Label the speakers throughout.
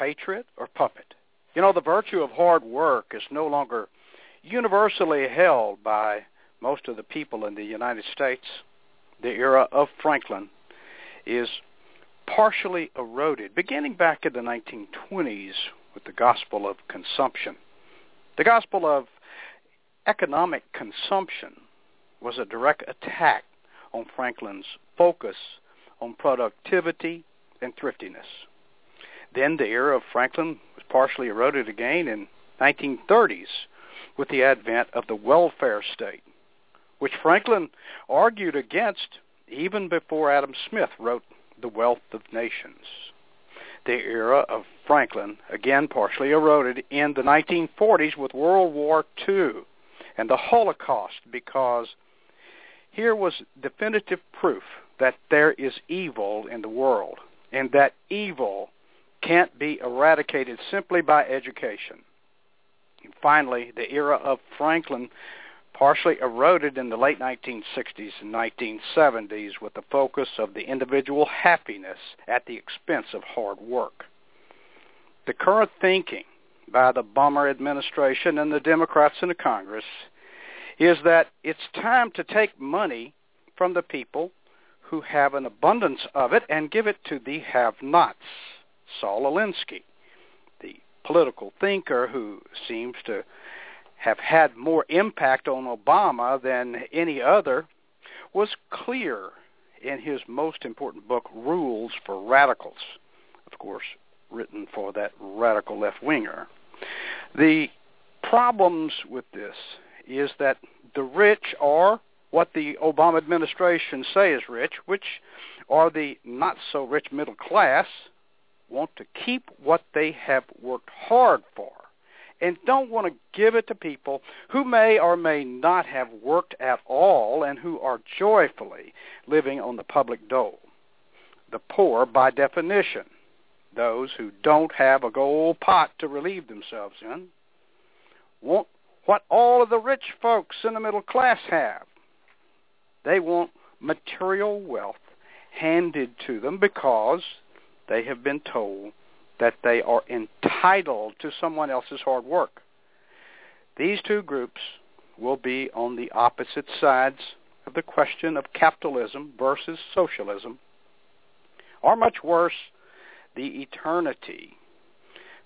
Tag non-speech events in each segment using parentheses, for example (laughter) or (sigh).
Speaker 1: Patriot, or Puppet. You know, the virtue of hard work is no longer universally held by most of the people in the United States. The era of Franklin is partially eroded, beginning back in the 1920s with the gospel of consumption. The gospel of economic consumption was a direct attack on Franklin's focus on productivity and thriftiness. Then the era of Franklin was partially eroded again in 1930s with the advent of the welfare state, which Franklin argued against even before Adam Smith wrote The Wealth of Nations. The era of Franklin again partially eroded in the 1940s with World War II and the Holocaust because here was definitive proof that there is evil in the world and that evil can't be eradicated simply by education. And finally, the era of Franklin partially eroded in the late 1960s and 1970s with the focus of the individual happiness at the expense of hard work. The current thinking by the Bummer administration and the Democrats in the Congress is that it's time to take money from the people who have an abundance of it and give it to the have-nots. Saul Alinsky, the political thinker who seems to have had more impact on Obama than any other, was clear in his most important book, Rules for Radicals, of course, written for that radical left-winger. The problems with this is that the rich are what the Obama administration say is rich, which are the not so rich middle class, want to keep what they have worked hard for and don't want to give it to people who may or may not have worked at all and who are joyfully living on the public dole. The poor, by definition, those who don't have a gold pot to relieve themselves in, want what all of the rich folks in the middle class have. They want material wealth handed to them because they have been told that they are entitled to someone else's hard work. These two groups will be on the opposite sides of the question of capitalism versus socialism, or much worse, the eternity,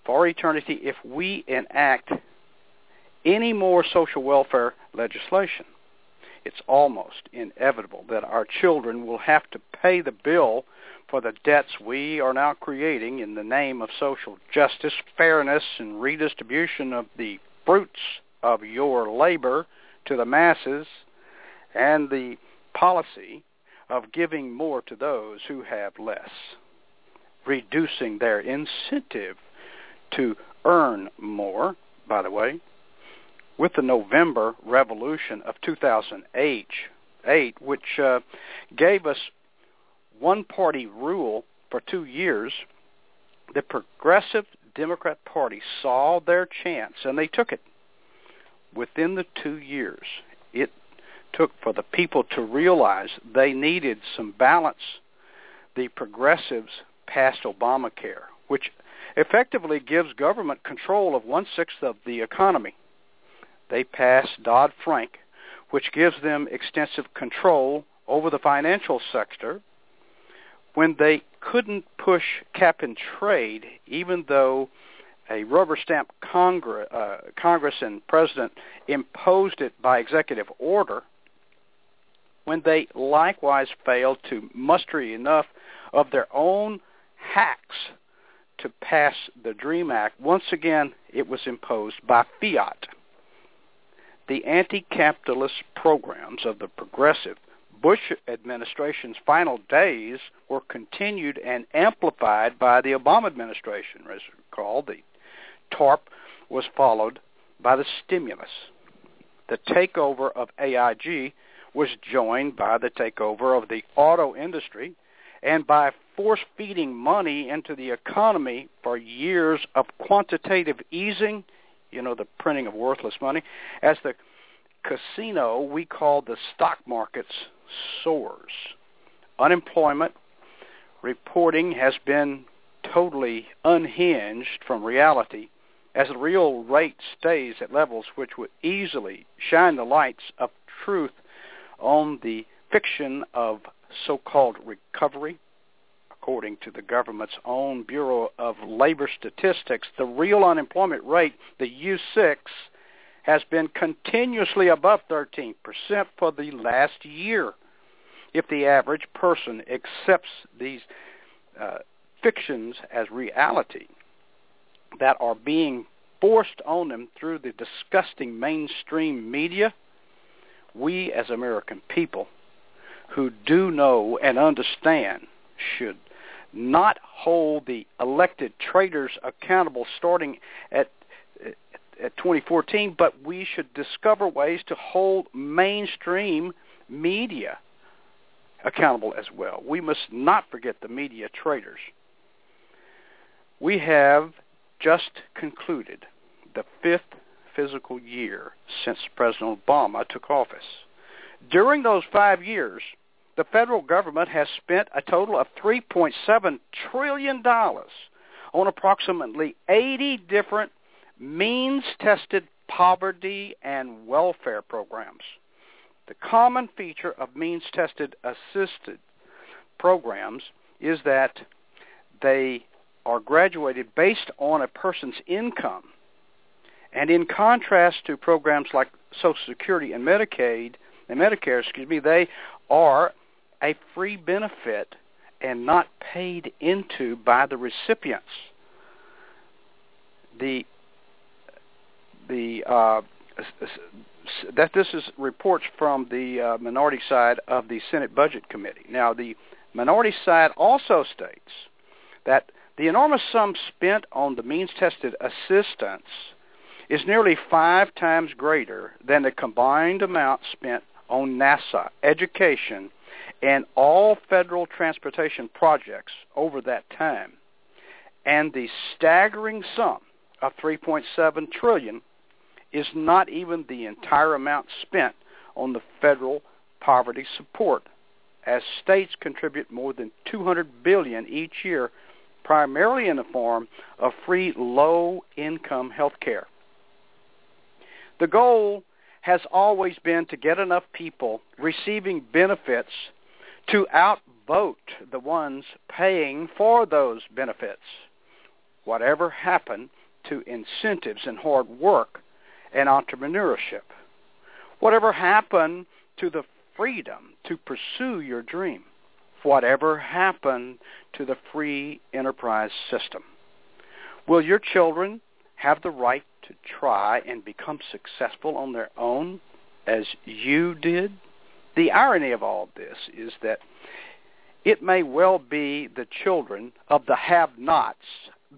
Speaker 1: for eternity if we enact any more social welfare legislation. It's almost inevitable that our children will have to pay the bill for the debts we are now creating in the name of social justice, fairness, and redistribution of the fruits of your labor to the masses, and the policy of giving more to those who have less, reducing their incentive to earn more, by the way, with the November Revolution of 2008, which uh, gave us one-party rule for two years, the Progressive Democrat Party saw their chance, and they took it. Within the two years, it took for the people to realize they needed some balance. The progressives passed Obamacare, which effectively gives government control of one-sixth of the economy. They passed Dodd-Frank, which gives them extensive control over the financial sector when they couldn't push cap and trade, even though a rubber stamp uh, Congress and President imposed it by executive order, when they likewise failed to muster enough of their own hacks to pass the DREAM Act, once again it was imposed by fiat. The anti-capitalist programs of the progressive Bush administration's final days were continued and amplified by the Obama administration. As you recall, the TARP was followed by the stimulus. The takeover of AIG was joined by the takeover of the auto industry and by force-feeding money into the economy for years of quantitative easing, you know, the printing of worthless money, as the casino we call the stock markets soars. Unemployment reporting has been totally unhinged from reality as the real rate stays at levels which would easily shine the lights of truth on the fiction of so-called recovery. According to the government's own Bureau of Labor Statistics, the real unemployment rate, the U6, has been continuously above 13% for the last year. If the average person accepts these uh, fictions as reality that are being forced on them through the disgusting mainstream media, we as American people who do know and understand should not hold the elected traitors accountable starting at at 2014, but we should discover ways to hold mainstream media accountable as well. We must not forget the media traitors. We have just concluded the fifth physical year since President Obama took office. During those five years, the federal government has spent a total of $3.7 trillion on approximately 80 different means-tested poverty and welfare programs. The common feature of means-tested assisted programs is that they are graduated based on a person's income. And in contrast to programs like Social Security and Medicaid and Medicare, excuse me, they are a free benefit and not paid into by the recipients. The the uh, that this is reports from the uh, minority side of the Senate Budget Committee. Now, the minority side also states that the enormous sum spent on the means-tested assistance is nearly five times greater than the combined amount spent on NASA, education, and all federal transportation projects over that time. And the staggering sum of 3.7 trillion is not even the entire amount spent on the federal poverty support, as states contribute more than 200 billion each year, primarily in the form of free low-income health care. The goal has always been to get enough people receiving benefits to outvote the ones paying for those benefits. Whatever happened to incentives and hard work and entrepreneurship. Whatever happened to the freedom to pursue your dream? Whatever happened to the free enterprise system? Will your children have the right to try and become successful on their own as you did? The irony of all this is that it may well be the children of the have-nots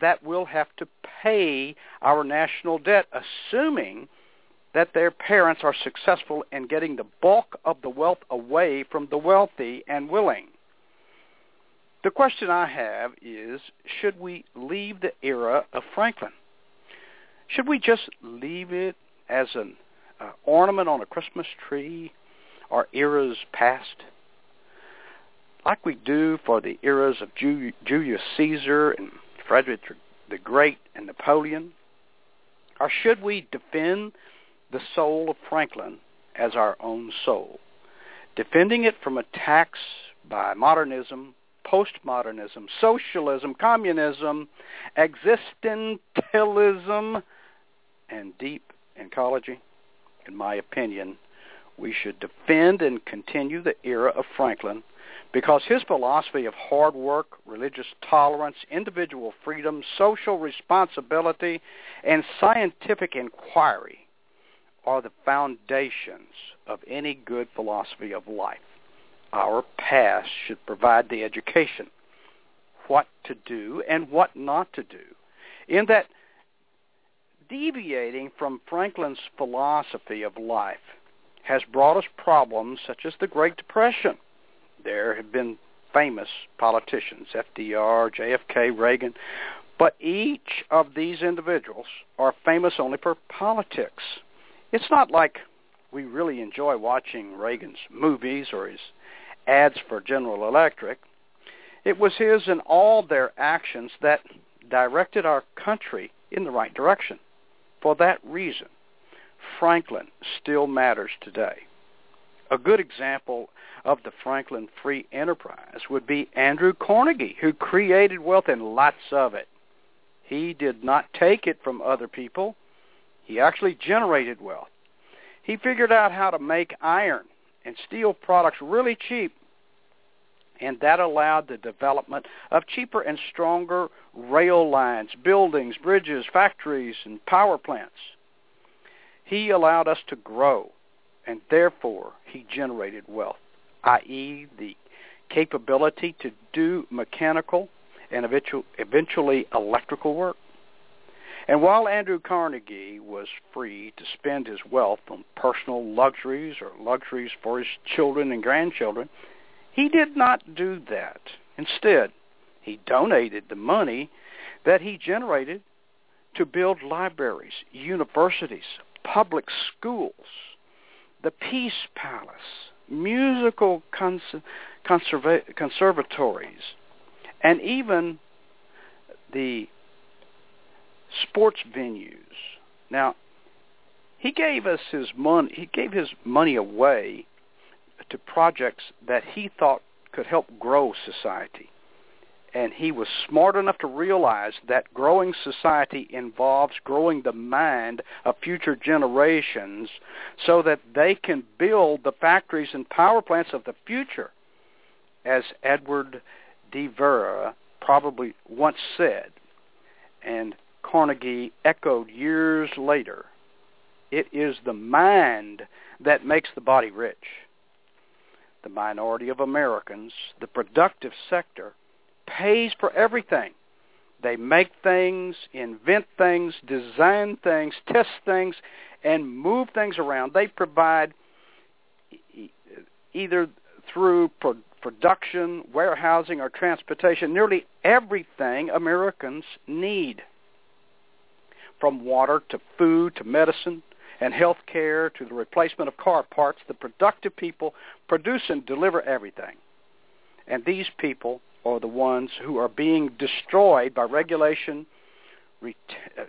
Speaker 1: that will have to pay our national debt, assuming that their parents are successful in getting the bulk of the wealth away from the wealthy and willing. The question I have is, should we leave the era of Franklin? Should we just leave it as an uh, ornament on a Christmas tree or eras past? Like we do for the eras of Julius Caesar and Frederick the Great and Napoleon? Or should we defend the soul of Franklin as our own soul, defending it from attacks by modernism, postmodernism, socialism, communism, existentialism, and deep ecology? In my opinion, we should defend and continue the era of Franklin because his philosophy of hard work, religious tolerance, individual freedom, social responsibility, and scientific inquiry are the foundations of any good philosophy of life. Our past should provide the education, what to do and what not to do. In that deviating from Franklin's philosophy of life has brought us problems such as the Great Depression. There have been famous politicians, FDR, JFK, Reagan, but each of these individuals are famous only for politics. It's not like we really enjoy watching Reagan's movies or his ads for General Electric. It was his and all their actions that directed our country in the right direction. For that reason, Franklin still matters today. A good example of the Franklin free enterprise would be Andrew Carnegie, who created wealth and lots of it. He did not take it from other people. He actually generated wealth. He figured out how to make iron and steel products really cheap, and that allowed the development of cheaper and stronger rail lines, buildings, bridges, factories, and power plants. He allowed us to grow, and therefore he generated wealth, i.e. the capability to do mechanical and eventually electrical work. And while Andrew Carnegie was free to spend his wealth on personal luxuries or luxuries for his children and grandchildren, he did not do that. Instead, he donated the money that he generated to build libraries, universities, public schools, the Peace Palace, musical cons- conserva- conservatories, and even the sports venues. Now, he gave us his money. He gave his money away to projects that he thought could help grow society. And he was smart enough to realize that growing society involves growing the mind of future generations so that they can build the factories and power plants of the future. As Edward de Vere probably once said, and Carnegie echoed years later, it is the mind that makes the body rich. The minority of Americans, the productive sector, pays for everything. They make things, invent things, design things, test things, and move things around. They provide either through pro- production, warehousing, or transportation nearly everything Americans need from water to food to medicine and health care to the replacement of car parts, the productive people produce and deliver everything. And these people are the ones who are being destroyed by regulation, uh, uh,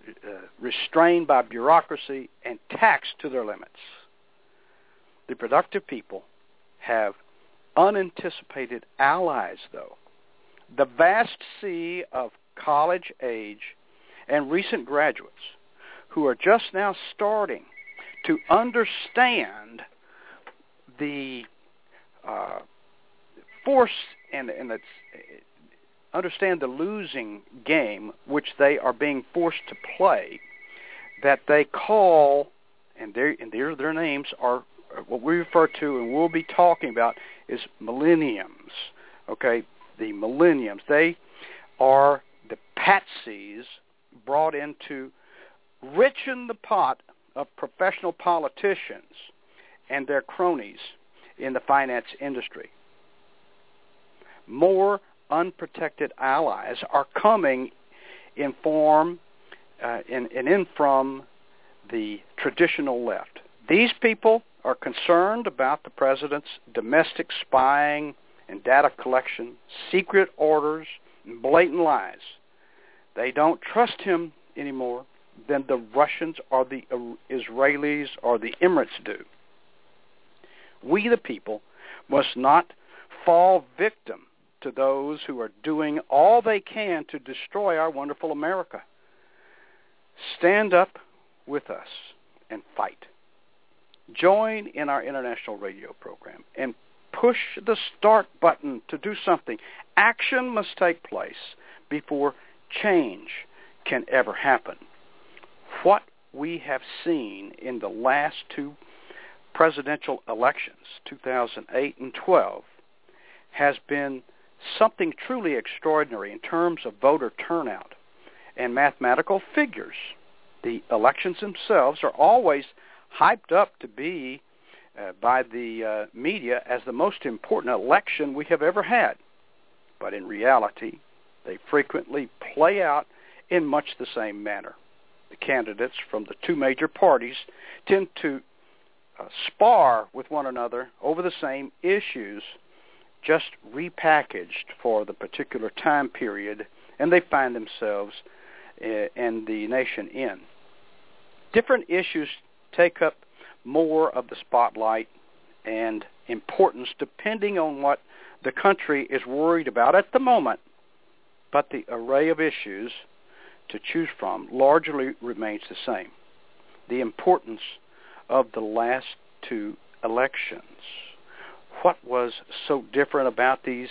Speaker 1: restrained by bureaucracy, and taxed to their limits. The productive people have unanticipated allies, though. The vast sea of college age and recent graduates who are just now starting to understand the uh, force and, and it's, understand the losing game which they are being forced to play that they call and their and their their names are what we refer to and we'll be talking about is millenniums okay the millenniums they are the patsies brought in to richen the pot of professional politicians and their cronies in the finance industry. More unprotected allies are coming in form uh, in, and in from the traditional left. These people are concerned about the president's domestic spying and data collection, secret orders, and blatant lies. They don't trust him anymore than the Russians or the Israelis or the Emirates do. We, the people, must not fall victim to those who are doing all they can to destroy our wonderful America. Stand up with us and fight. Join in our international radio program and push the start button to do something. Action must take place before change can ever happen. What we have seen in the last two presidential elections, 2008 and 12, has been something truly extraordinary in terms of voter turnout and mathematical figures. The elections themselves are always hyped up to be uh, by the uh, media as the most important election we have ever had. But in reality, they frequently play out in much the same manner. The candidates from the two major parties tend to uh, spar with one another over the same issues, just repackaged for the particular time period, and they find themselves eh, and the nation in. Different issues take up more of the spotlight and importance depending on what the country is worried about at the moment. But the array of issues to choose from largely remains the same. The importance of the last two elections. What was so different about these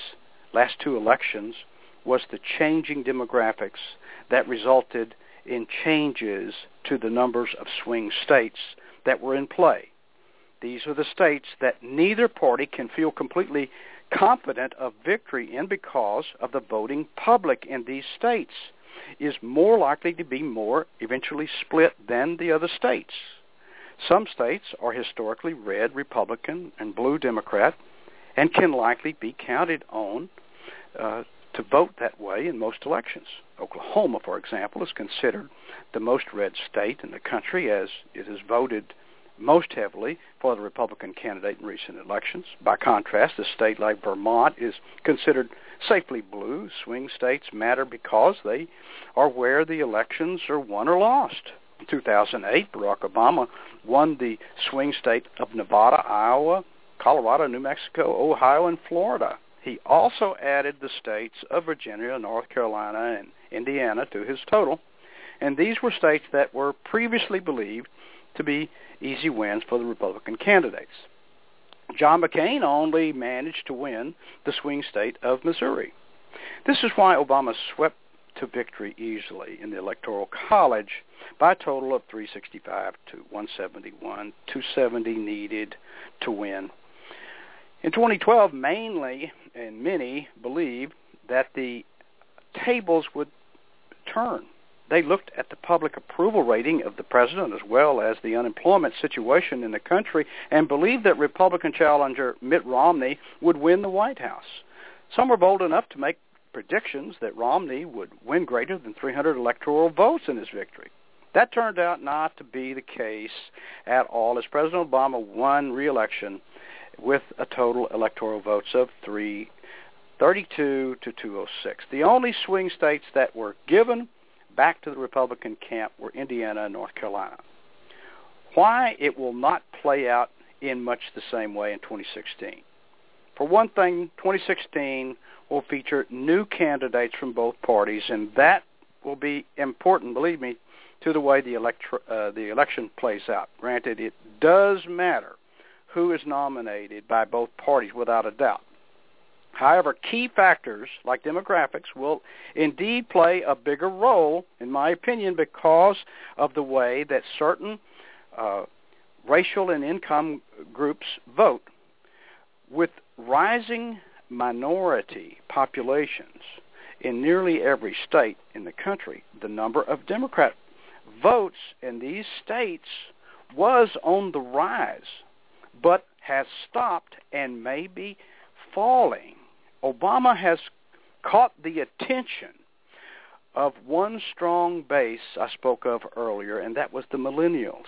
Speaker 1: last two elections was the changing demographics that resulted in changes to the numbers of swing states that were in play. These are the states that neither party can feel completely confident of victory in because of the voting public in these states is more likely to be more eventually split than the other states. Some states are historically red Republican and blue Democrat and can likely be counted on uh, to vote that way in most elections. Oklahoma, for example, is considered the most red state in the country as it has voted most heavily for the Republican candidate in recent elections. By contrast, a state like Vermont is considered safely blue. Swing states matter because they are where the elections are won or lost. In 2008, Barack Obama won the swing state of Nevada, Iowa, Colorado, New Mexico, Ohio, and Florida. He also added the states of Virginia, North Carolina, and Indiana to his total. And these were states that were previously believed to be easy wins for the Republican candidates. John McCain only managed to win the swing state of Missouri. This is why Obama swept to victory easily in the Electoral College by a total of 365 to 171, 270 needed to win. In 2012, mainly and many believed that the tables would turn they looked at the public approval rating of the president as well as the unemployment situation in the country and believed that Republican challenger Mitt Romney would win the White House. Some were bold enough to make predictions that Romney would win greater than 300 electoral votes in his victory. That turned out not to be the case at all as President Obama won re-election with a total electoral votes of 332 to 206. The only swing states that were given back to the Republican camp were Indiana and North Carolina. Why it will not play out in much the same way in 2016. For one thing, 2016 will feature new candidates from both parties, and that will be important, believe me, to the way the, electro- uh, the election plays out. Granted, it does matter who is nominated by both parties without a doubt. However, key factors like demographics will indeed play a bigger role, in my opinion, because of the way that certain uh, racial and income groups vote. With rising minority populations in nearly every state in the country, the number of Democrat votes in these states was on the rise, but has stopped and may be falling Obama has caught the attention of one strong base I spoke of earlier, and that was the millennials.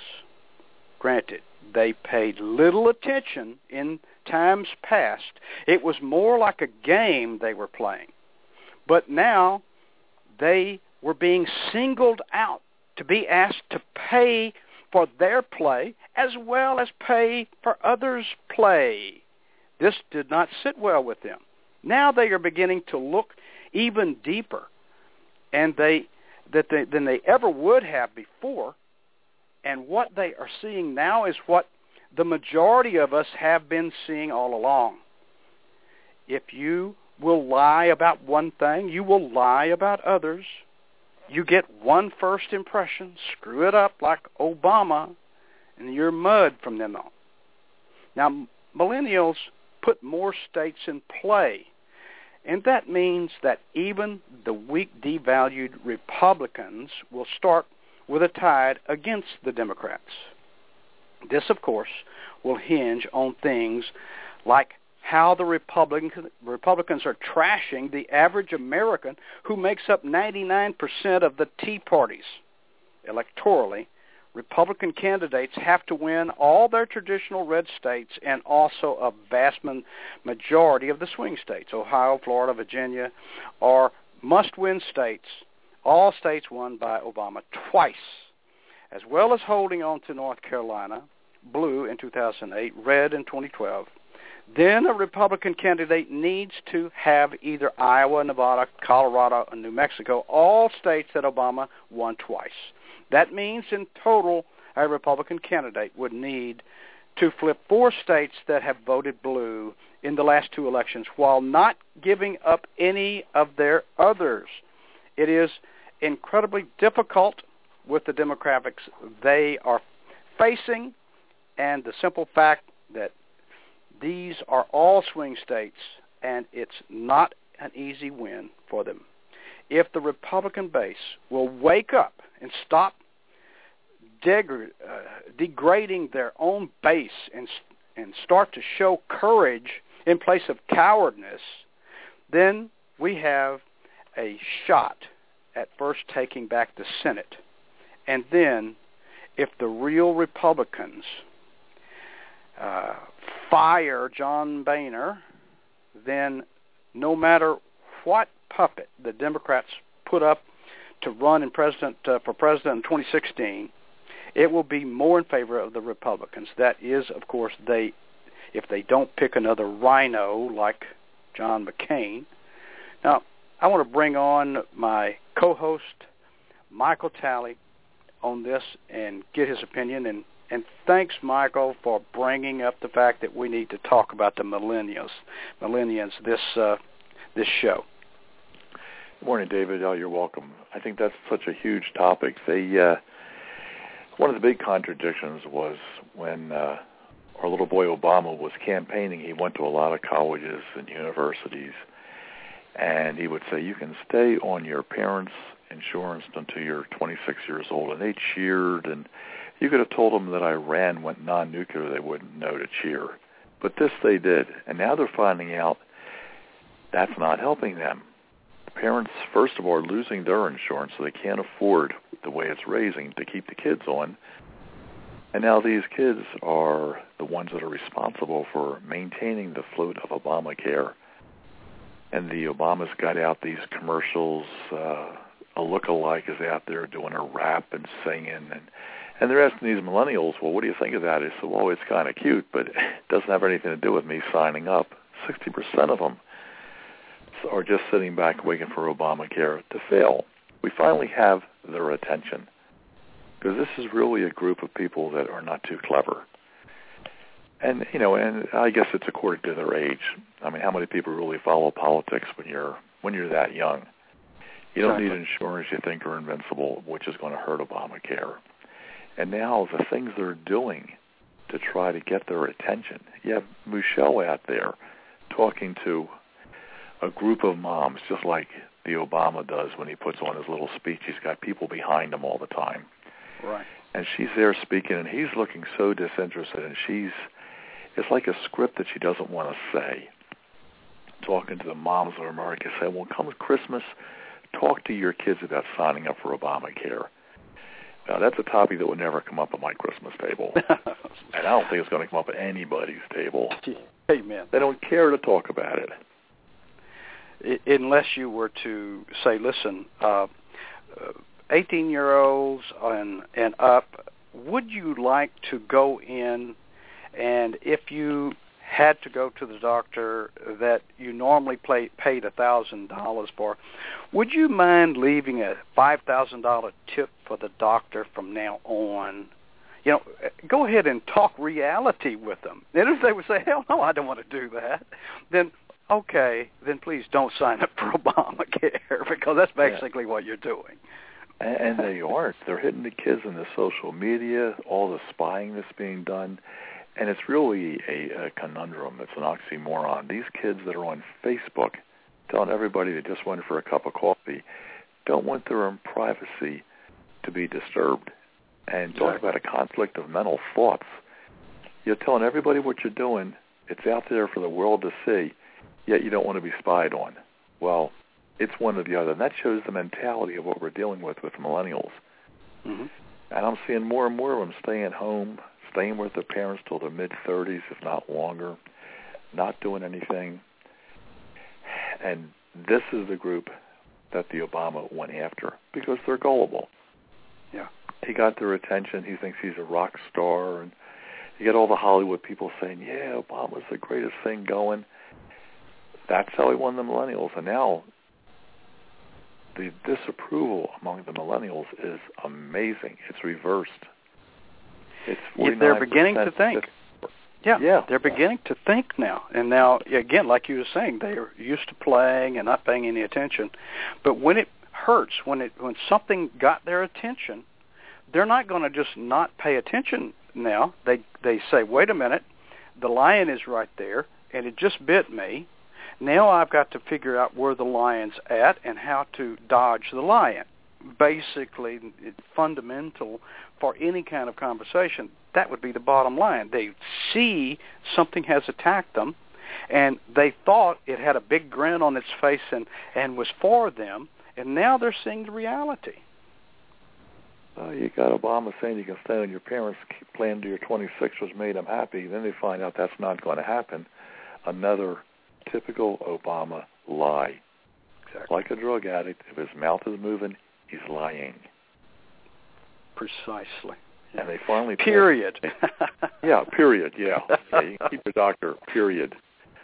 Speaker 1: Granted, they paid little attention in times past. It was more like a game they were playing. But now they were being singled out to be asked to pay for their play as well as pay for others' play. This did not sit well with them. Now they are beginning to look even deeper and they that they, than they ever would have before. And what they are seeing now is what the majority of us have been seeing all along. If you will lie about one thing, you will lie about others you get one first impression, screw it up like Obama, and you're mud from then on. Now, millennials put more states in play, and that means that even the weak devalued Republicans will start with a tide against the Democrats. This, of course, will hinge on things like how the Republican, Republicans are trashing the average American who makes up 99% of the Tea parties electorally. Republican candidates have to win all their traditional red states and also a vast majority of the swing states. Ohio, Florida, Virginia are must-win states, all states won by Obama twice, as well as holding on to North Carolina, blue in 2008, red in 2012 then a Republican candidate needs to have either Iowa, Nevada, Colorado, and New Mexico, all states that Obama won twice. That means in total a Republican candidate would need to flip four states that have voted blue in the last two elections while not giving up any of their others. It is incredibly difficult with the demographics they are facing and the simple fact that these are all swing states, and it's not an easy win for them. If the Republican base will wake up and stop uh, degrading their own base and and start to show courage in place of cowardness, then we have a shot at first taking back the Senate. And then, if the real Republicans uh, fire John Boehner, then no matter what puppet the Democrats put up to run in president uh, for president in 2016, it will be more in favor of the Republicans. That is, of course, they if they don't pick another rhino like John McCain. Now, I want to bring on my co-host Michael Talley on this and get his opinion and and thanks, Michael, for bringing up the fact that we need to talk about the millennials, millennials this uh, this show.
Speaker 2: Good morning, David. Oh, you're welcome. I think that's such a huge topic. They uh, one of the big contradictions was when uh, our little boy Obama was campaigning. He went to a lot of colleges and universities, and he would say, "You can stay on your parents' insurance until you're 26 years old," and they cheered and you could have told them that Iran went non-nuclear, they wouldn't know to cheer. But this they did, and now they're finding out that's not helping them. Parents, first of all, are losing their insurance, so they can't afford the way it's raising to keep the kids on. And now these kids are the ones that are responsible for maintaining the float of Obamacare. And the Obamas got out these commercials. Uh, a look-alike is out there doing a rap and singing and and they're asking these millennials, well, what do you think of that? I said, well, it's kind of cute, but it (laughs) doesn't have anything to do with me signing up. 60% of them are just sitting back waiting for Obamacare to fail. We finally have their attention because this is really a group of people that are not too clever. And you know, and I guess it's according to their age. I mean, how many people really follow politics when you're when you're that young? You don't exactly. need insurance you think are invincible, which is going to hurt Obamacare. And now the things they're doing to try to get their attention. You have Michelle out there talking to a group of moms, just like the Obama does when he puts on his little speech. He's got people behind him all the time.
Speaker 1: Right.
Speaker 2: And she's there speaking, and he's looking so disinterested, and she's, it's like a script that she doesn't want to say. Talking to the moms of America, saying, well, come Christmas, talk to your kids about signing up for Obamacare now, that's a topic that would never come up at my Christmas table. (laughs) and I don't think it's going to come up at anybody's table. (laughs)
Speaker 1: Amen.
Speaker 2: They don't care to talk about it.
Speaker 1: Unless you were to say, listen, uh, 18-year-olds and, and up, would you like to go in and if you had to go to the doctor that you normally pay, paid a thousand dollars for, would you mind leaving a five thousand dollar tip for the doctor from now on? You know, go ahead and talk reality with them. And if they would say, "Hell no, I don't want to do that," then okay, then please don't sign up for (laughs) Obamacare because that's basically yeah. what you're doing.
Speaker 2: and, and they aren't. They're hitting the kids in the social media, all the spying that's being done, and it's really a, a conundrum. It's an oxymoron. These kids that are on Facebook telling everybody they just went for a cup of coffee don't want their own privacy to be disturbed. And talk about a conflict of mental thoughts. You're telling everybody what you're doing. It's out there for the world to see, yet you don't want to be spied on. Well, it's one or the other. And that shows the mentality of what we're dealing with with millennials.
Speaker 1: Mm-hmm.
Speaker 2: And I'm seeing more and more of them staying home, staying with their parents till their mid-30s, if not longer, not doing anything. And this is the group that the Obama went after because they're gullible.
Speaker 1: Yeah.
Speaker 2: He got their attention. He thinks he's a rock star. And you get all the Hollywood people saying, yeah, Obama's the greatest thing going. That's how he won the millennials. And now the disapproval among the millennials is amazing. It's reversed. It's
Speaker 1: Yeah, they're beginning to think. Yeah,
Speaker 2: Yeah.
Speaker 1: they're beginning to think now. And now, again, like you were saying, they're used to playing and not paying any attention. But when it hurts, when it when something got their attention, they're not going to just not pay attention now. They they say, wait a minute, the lion is right there, and it just bit me. Now I've got to figure out where the lion's at and how to dodge the lion. Basically, fundamental for any kind of conversation. That would be the bottom line. They see something has attacked them, and they thought it had a big grin on its face and and was for them, and now they're seeing the reality.
Speaker 2: Uh, you got Obama saying you can stay on your parents' plan to your 26 was made them happy. Then they find out that's not going to happen. Another typical Obama lie.
Speaker 1: Exactly.
Speaker 2: Like a drug addict, if his mouth is moving, he's lying.
Speaker 1: Precisely.
Speaker 2: And they finally
Speaker 1: Period. (laughs)
Speaker 2: yeah, period. Yeah, yeah. You keep your doctor. Period.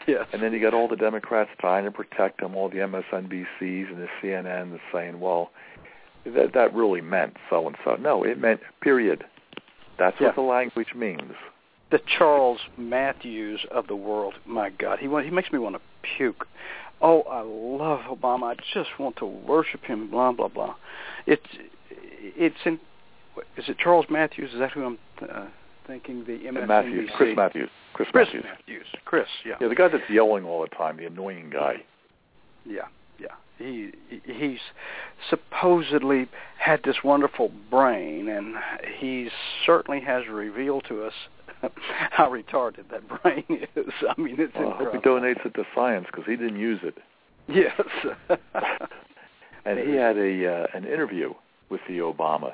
Speaker 1: yes.
Speaker 2: And then you got all the Democrats trying to protect him, all the MSNBCs and the CNN that's saying, well, that that really meant so and so. No, it meant period. That's
Speaker 1: Yeah.
Speaker 2: what the language means.
Speaker 1: the Charles Matthews of the world. My God, he he makes me want to puke. Oh, I love Obama. I just want to worship him. Blah blah blah. It's it's in. Is it Charles Matthews? Is that who I'm uh, thinking? The MSNBC.
Speaker 2: Matthews, Chris Matthews, Chris,
Speaker 1: Chris
Speaker 2: Matthews.
Speaker 1: Matthews. Chris. Yeah.
Speaker 2: Yeah, the guy that's yelling all the time, the annoying guy.
Speaker 1: Yeah, yeah. He he's supposedly had this wonderful brain, and he certainly has revealed to us (laughs) how retarded that brain is. I mean, it's
Speaker 2: Well, I hope he donates it to science because he didn't use it.
Speaker 1: Yes. (laughs)
Speaker 2: And he had a uh, an interview with the Obama,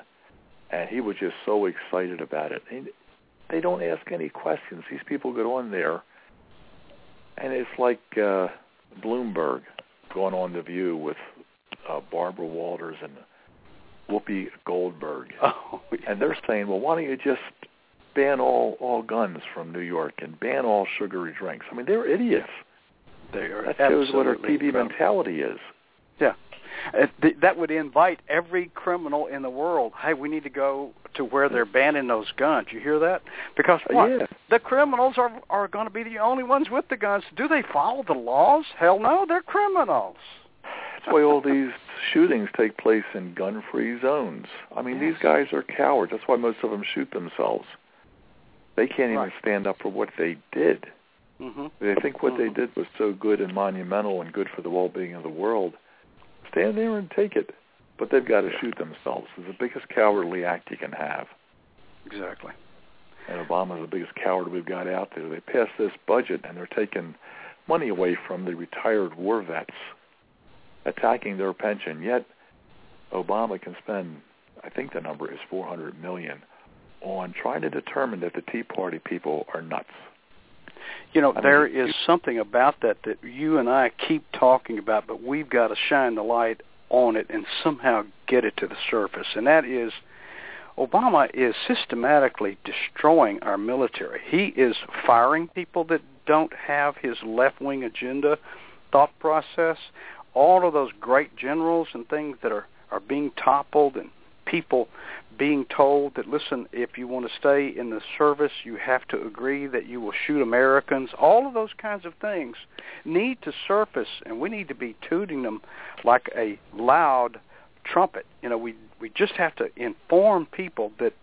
Speaker 2: and he was just so excited about it. And they don't ask any questions. These people get on there, and it's like uh, Bloomberg going on the View with uh, Barbara Walters and Whoopi Goldberg, (laughs)
Speaker 1: oh, yeah.
Speaker 2: and they're saying, "Well, why don't you just ban all all guns from New York and ban all sugary drinks?" I mean, they're idiots.
Speaker 1: they are
Speaker 2: That shows what our TV
Speaker 1: incredible.
Speaker 2: mentality is.
Speaker 1: Yeah. Uh, that would invite every criminal in the world. Hey, we need to go to where they're banning those guns. You hear that? Because
Speaker 2: Uh,
Speaker 1: what?
Speaker 2: yeah.
Speaker 1: The criminals are are going to be the only ones with the guns. Do they follow the laws? Hell no, they're criminals.
Speaker 2: That's why all these shootings take place in gun-free zones. I mean, these guys are cowards. That's why most of them shoot themselves. They can't even
Speaker 1: Right.
Speaker 2: stand up for what they did.
Speaker 1: hmm
Speaker 2: They think what they
Speaker 1: Mhm.
Speaker 2: did was so good and monumental and good for the well-being of the world. Stand there and take it. But they've got to shoot themselves. It's the biggest cowardly act you can have.
Speaker 1: Exactly.
Speaker 2: And Obama's the biggest coward we've got out there. They passed this budget and they're taking money away from the retired war vets, attacking their pension. Yet Obama can spend, I think the number is 400 million, on trying to determine that the Tea Party people are nuts.
Speaker 1: You know,
Speaker 2: I mean,
Speaker 1: there
Speaker 2: you-
Speaker 1: something about that that you and I keep talking about, but we've got to shine the light on it and somehow get it to the surface. And that is Obama is systematically destroying our military. He is firing people that don't have his left-wing agenda thought process. All of those great generals and things that are are being toppled and people being told that listen if you want to stay in the service you have to agree that you will shoot Americans all of those kinds of things need to surface and we need to be tooting them like a loud trumpet. You know, we we just have to inform people that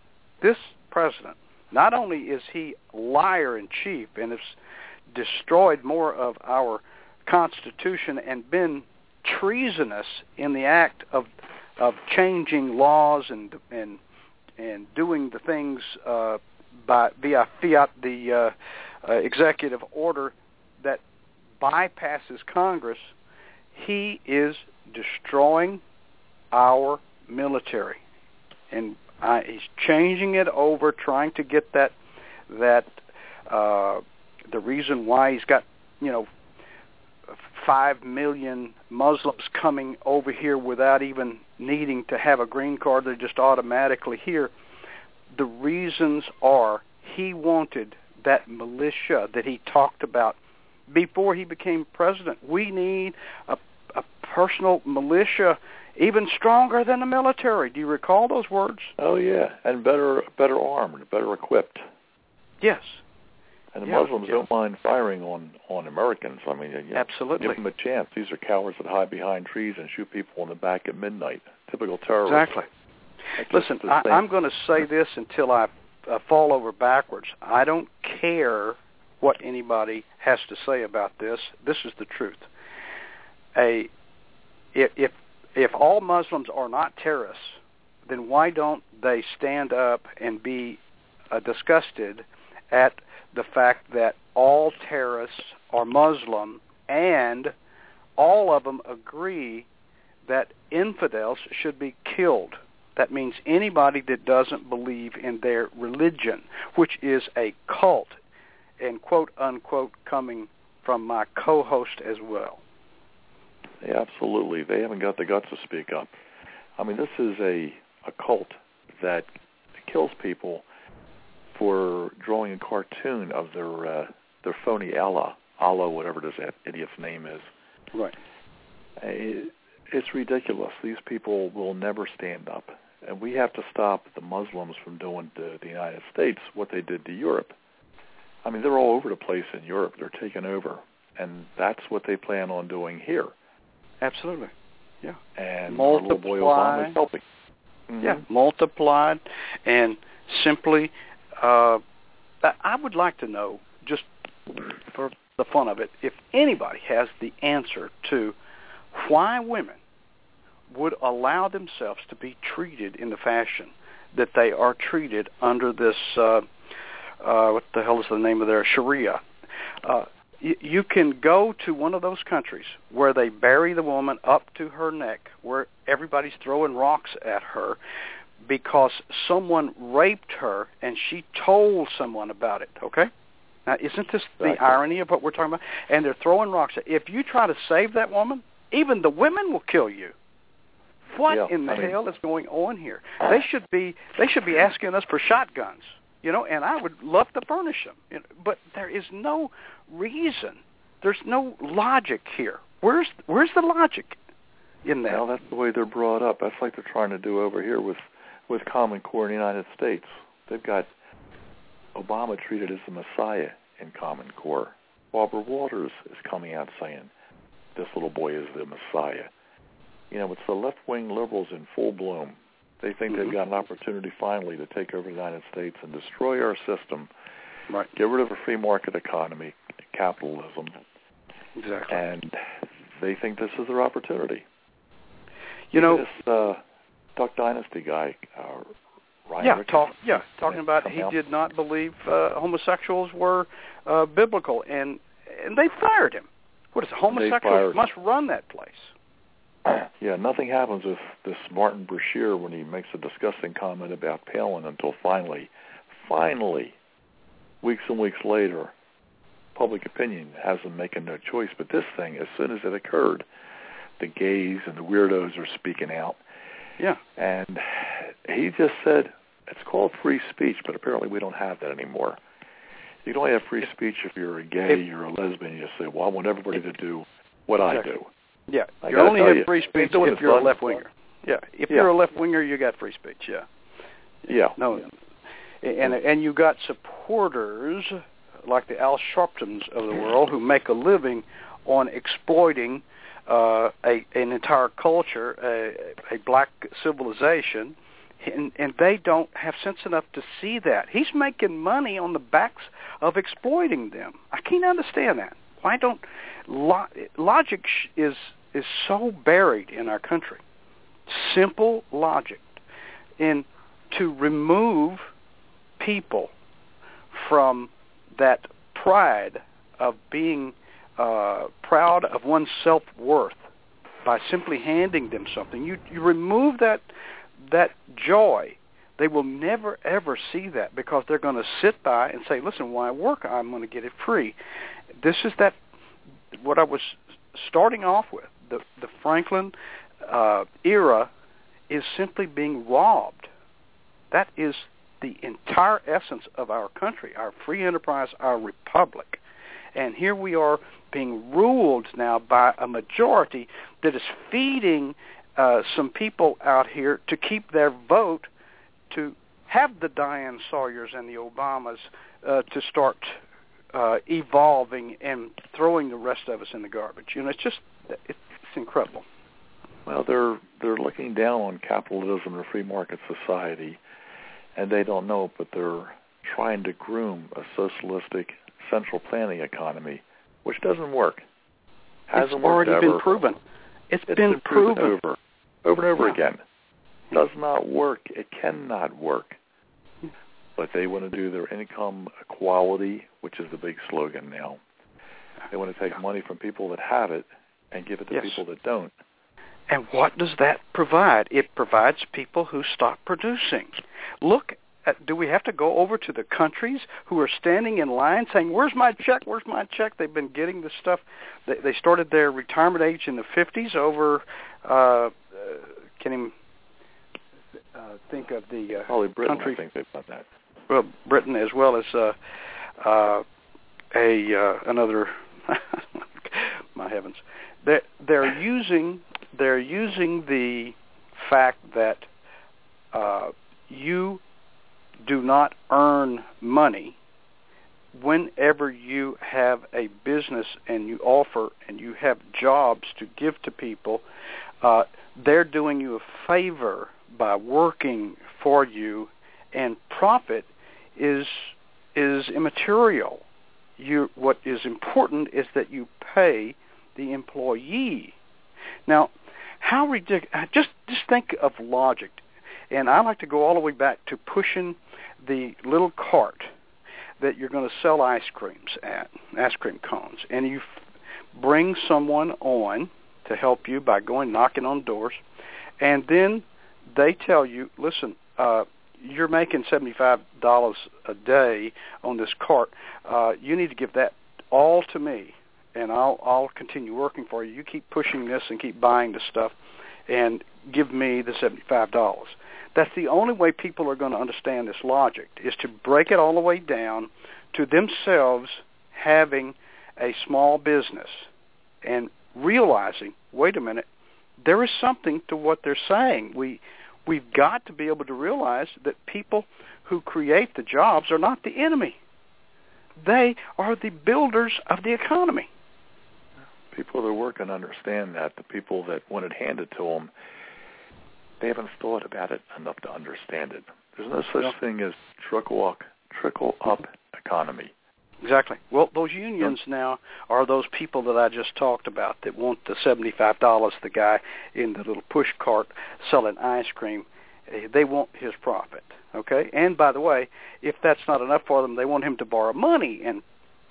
Speaker 1: this president not only is he liar in chief and has destroyed more of our constitution and been treasonous in the act of of changing laws and and and doing the things uh, by via fiat the uh, uh, executive order that bypasses Congress, he is destroying our military, and uh, he's changing it over, trying to get that that uh, the reason why he's got you know five million Muslims coming over here without even needing to have a green card; they're just automatically here. The reasons are he wanted that militia that he talked about before he became president. We need a, a personal militia even stronger than the military. Do you recall those words?
Speaker 2: Oh yeah, and better better armed, better equipped.
Speaker 1: Yes.
Speaker 2: And the
Speaker 1: Yeah,
Speaker 2: Muslims
Speaker 1: yeah.
Speaker 2: don't mind firing on on Americans. I mean, you know,
Speaker 1: Absolutely.
Speaker 2: give them a chance. These are cowards that hide behind trees and shoot people in the back at midnight. Typical terrorists.
Speaker 1: Exactly.
Speaker 2: That's
Speaker 1: Listen, I, I'm going to say this until I uh, fall over backwards. I don't care what anybody has to say about this. This is the truth. A if if, if all Muslims are not terrorists, then why don't they stand up and be uh, disgusted at the fact that all terrorists are Muslim and all of them agree that infidels should be killed. That means anybody that doesn't believe in their religion, which is a cult, and quote unquote coming from my co-host as well.
Speaker 2: Absolutely. They haven't got the guts to speak up. I mean, this is a a cult that kills people for drawing a cartoon of their uh, their phony Allah, Allah, whatever this idiot's name is.
Speaker 1: Right.
Speaker 2: It, it's ridiculous. These people will never stand up, and we have to stop the Muslims from doing to the United States what they did to Europe. I mean, they're all over the place in Europe. They're taking over, and that's what they plan on doing here.
Speaker 1: Absolutely. Yeah.
Speaker 2: And our little boy
Speaker 1: Multiply.
Speaker 2: Obama's helping. Mhm.
Speaker 1: Yeah, multiplied and simply uh I- would like to know just for the fun of it if anybody has the answer to why women would allow themselves to be treated in the fashion that they are treated under this uh uh what the hell is the name of their sharia. Uh you, you can go to one of those countries where they bury the woman up to her neck, where everybody's throwing rocks at her because someone raped her and she told someone about it. Okay, now isn't this the
Speaker 2: Right.
Speaker 1: irony of what we're talking about? And they're throwing rocks. At, if you try to save that woman, even the women will kill you. What
Speaker 2: Yeah,
Speaker 1: in the
Speaker 2: I mean-
Speaker 1: hell is going on here? They should be they should be asking us for shotguns, you know, and I would love to furnish them. You know, but there is no reason. There's no logic here. Where's where's the logic in that?
Speaker 2: Well, that's the way they're brought up. That's like they're trying to do over here with with Common Core in the United States. They've got Obama treated as the Messiah in Common Core. Barbara Walters is coming out saying this little boy is the Messiah. You know, it's the left-wing liberals in full bloom. They think
Speaker 1: Mhm.
Speaker 2: they've got an opportunity finally to take over the United States and destroy our system,
Speaker 1: right.
Speaker 2: get rid of a free market economy, capitalism,
Speaker 1: Exactly.
Speaker 2: and they think this is their opportunity.
Speaker 1: you know,
Speaker 2: this uh, Duck Dynasty guy, uh, Ryan
Speaker 1: yeah, talk, yeah, talking about he
Speaker 2: out.
Speaker 1: did not believe uh, homosexuals were uh, biblical, and and they fired him. What is it? Homosexuals must run that place. (clears throat)
Speaker 2: yeah, nothing happens with this Martin Bashir when he makes a disgusting comment about Palin until finally, finally, weeks and weeks later, public opinion has them making no choice. But this thing, as soon as it occurred, the gays and the weirdos are speaking out.
Speaker 1: Yeah.
Speaker 2: And he just said, it's called free speech, but apparently we don't have that anymore. You can only have free speech if you're a gay, you're a lesbian. You say, well, I want everybody to do what I do.
Speaker 1: Yeah,
Speaker 2: I
Speaker 1: you only have
Speaker 2: you,
Speaker 1: free speech if you're a left winger. Yeah, if
Speaker 2: Yeah.
Speaker 1: you're a left winger, you got free speech. Yeah.
Speaker 2: Yeah.
Speaker 1: No, and and you got supporters like the Al Sharptons of the world who make a living on exploiting uh, a an entire culture, a, a black civilization, and, and they don't have sense enough to see that. He's making money on the backs of exploiting them. I can't understand that. Why don't lo- logic is is so buried in our country? Simple logic, and to remove people from that pride of being uh, proud of one's self worth by simply handing them something. You you remove that that joy. They will never ever see that because they're going to sit by and say, "Listen, when I work, I'm going to get it free." This is that what I was starting off with. The the Franklin uh, era is simply being robbed. That is the entire essence of our country, our free enterprise, our republic. And here we are being ruled now by a majority that is feeding uh, some people out here to keep their vote to have the Diane Sawyers and the Obamas uh, to start uh, evolving and throwing the rest of us in the garbage. You know, it's just it's incredible.
Speaker 2: Well, they're they're looking down on capitalism and free market society, and they don't know, but they're trying to groom a socialistic central planning economy, which doesn't work.
Speaker 1: Hasn't it's already
Speaker 2: ever.
Speaker 1: been proven.
Speaker 2: it's,
Speaker 1: it's
Speaker 2: been, been
Speaker 1: proven,
Speaker 2: proven over, over and over
Speaker 1: yeah.
Speaker 2: again. Does not work. It cannot work. But they want to do their income equality, which is the big slogan now. They want to take money from people that have it and give it to
Speaker 1: yes.
Speaker 2: people that don't.
Speaker 1: And what does that provide? It provides people who stop producing. Look at, do we have to go over to the countries who are standing in line saying, "Where's my check? Where's my check?" They've been getting this stuff. They, they started their retirement age in the 50s over. Uh, uh, can even uh, think of the uh,
Speaker 2: Probably Britain.
Speaker 1: country.
Speaker 2: I think they've done that.
Speaker 1: Well, Britain as well as uh, uh, a uh, another. (laughs) my heavens, they they're using they're using the fact that uh, you do not earn money whenever you have a business and you offer and you have jobs to give to people, uh, they're doing you a favor by working for you, and profit is is immaterial. You, what is important is that you pay the employee. Now, how ridiculous! Just just think of logic, and I like to go all the way back to pushing the little cart that you're going to sell ice creams at, ice cream cones, and you f- bring someone on to help you by going knocking on doors, and then they tell you, listen, uh, you're making seventy-five dollars a day on this cart. Uh, you need to give that all to me, and I'll I'll continue working for you. You keep pushing this and keep buying the stuff, and give me the seventy-five dollars. That's the only way people are going to understand this logic is to break it all the way down to themselves having a small business and realizing, wait a minute, there is something to what they're saying. We we've got to be able to realize that people who create the jobs are not the enemy. They are the builders of the economy.
Speaker 2: People that work and understand that. The people that want it handed to them, they haven't thought about it enough to understand it. There's no such thing as trickle up, trickle up economy.
Speaker 1: Exactly. Well, those unions now are those people that I just talked about that want the seventy-five dollars. The guy in the little push cart selling ice cream, eh, they want his profit. Okay. And by the way, if that's not enough for them, they want him to borrow money and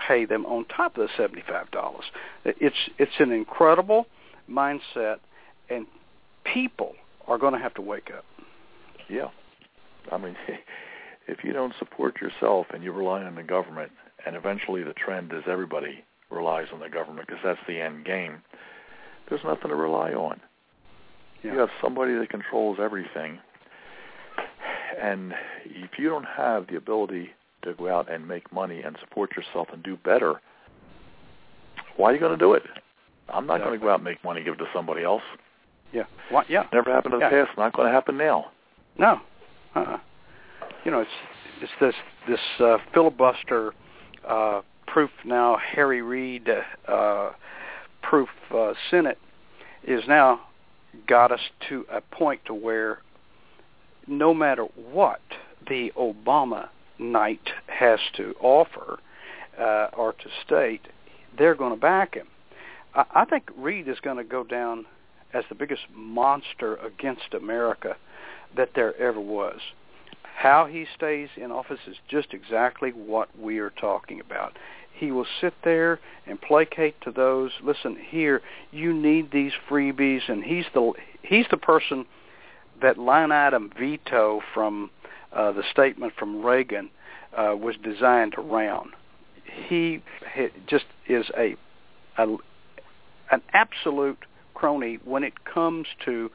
Speaker 1: pay them on top of the seventy-five dollars. It's it's an incredible mindset, and people are going to have to wake up.
Speaker 2: Yeah. I mean, (laughs) if you don't support yourself and you rely on the government, and eventually the trend is everybody relies on the government because that's the end game, there's nothing to rely on.
Speaker 1: Yeah.
Speaker 2: You have somebody that controls everything. And if you don't have the ability to go out and make money and support yourself and do better, why are you going to do it? I'm not going to go out and make money and give it to somebody else.
Speaker 1: Yeah. What? Yeah.
Speaker 2: Never happened in the
Speaker 1: Yeah.
Speaker 2: past. Not going to happen now.
Speaker 1: No. Uh-uh. You know, it's it's this this uh, filibuster uh, proof now Harry Reid uh, proof uh, Senate is now got us to a point to where no matter what the Obama night has to offer uh, or to state, they're going to back him. I, I think Reid is going to go down as the biggest monster against America that there ever was. How he stays in office is just exactly what we are talking about. He will sit there and placate to those. Listen, here you need these freebies, and he's the he's the person that line item veto from uh, the statement from Reagan uh, was designed around. He, just is a, a an absolute crony when it comes to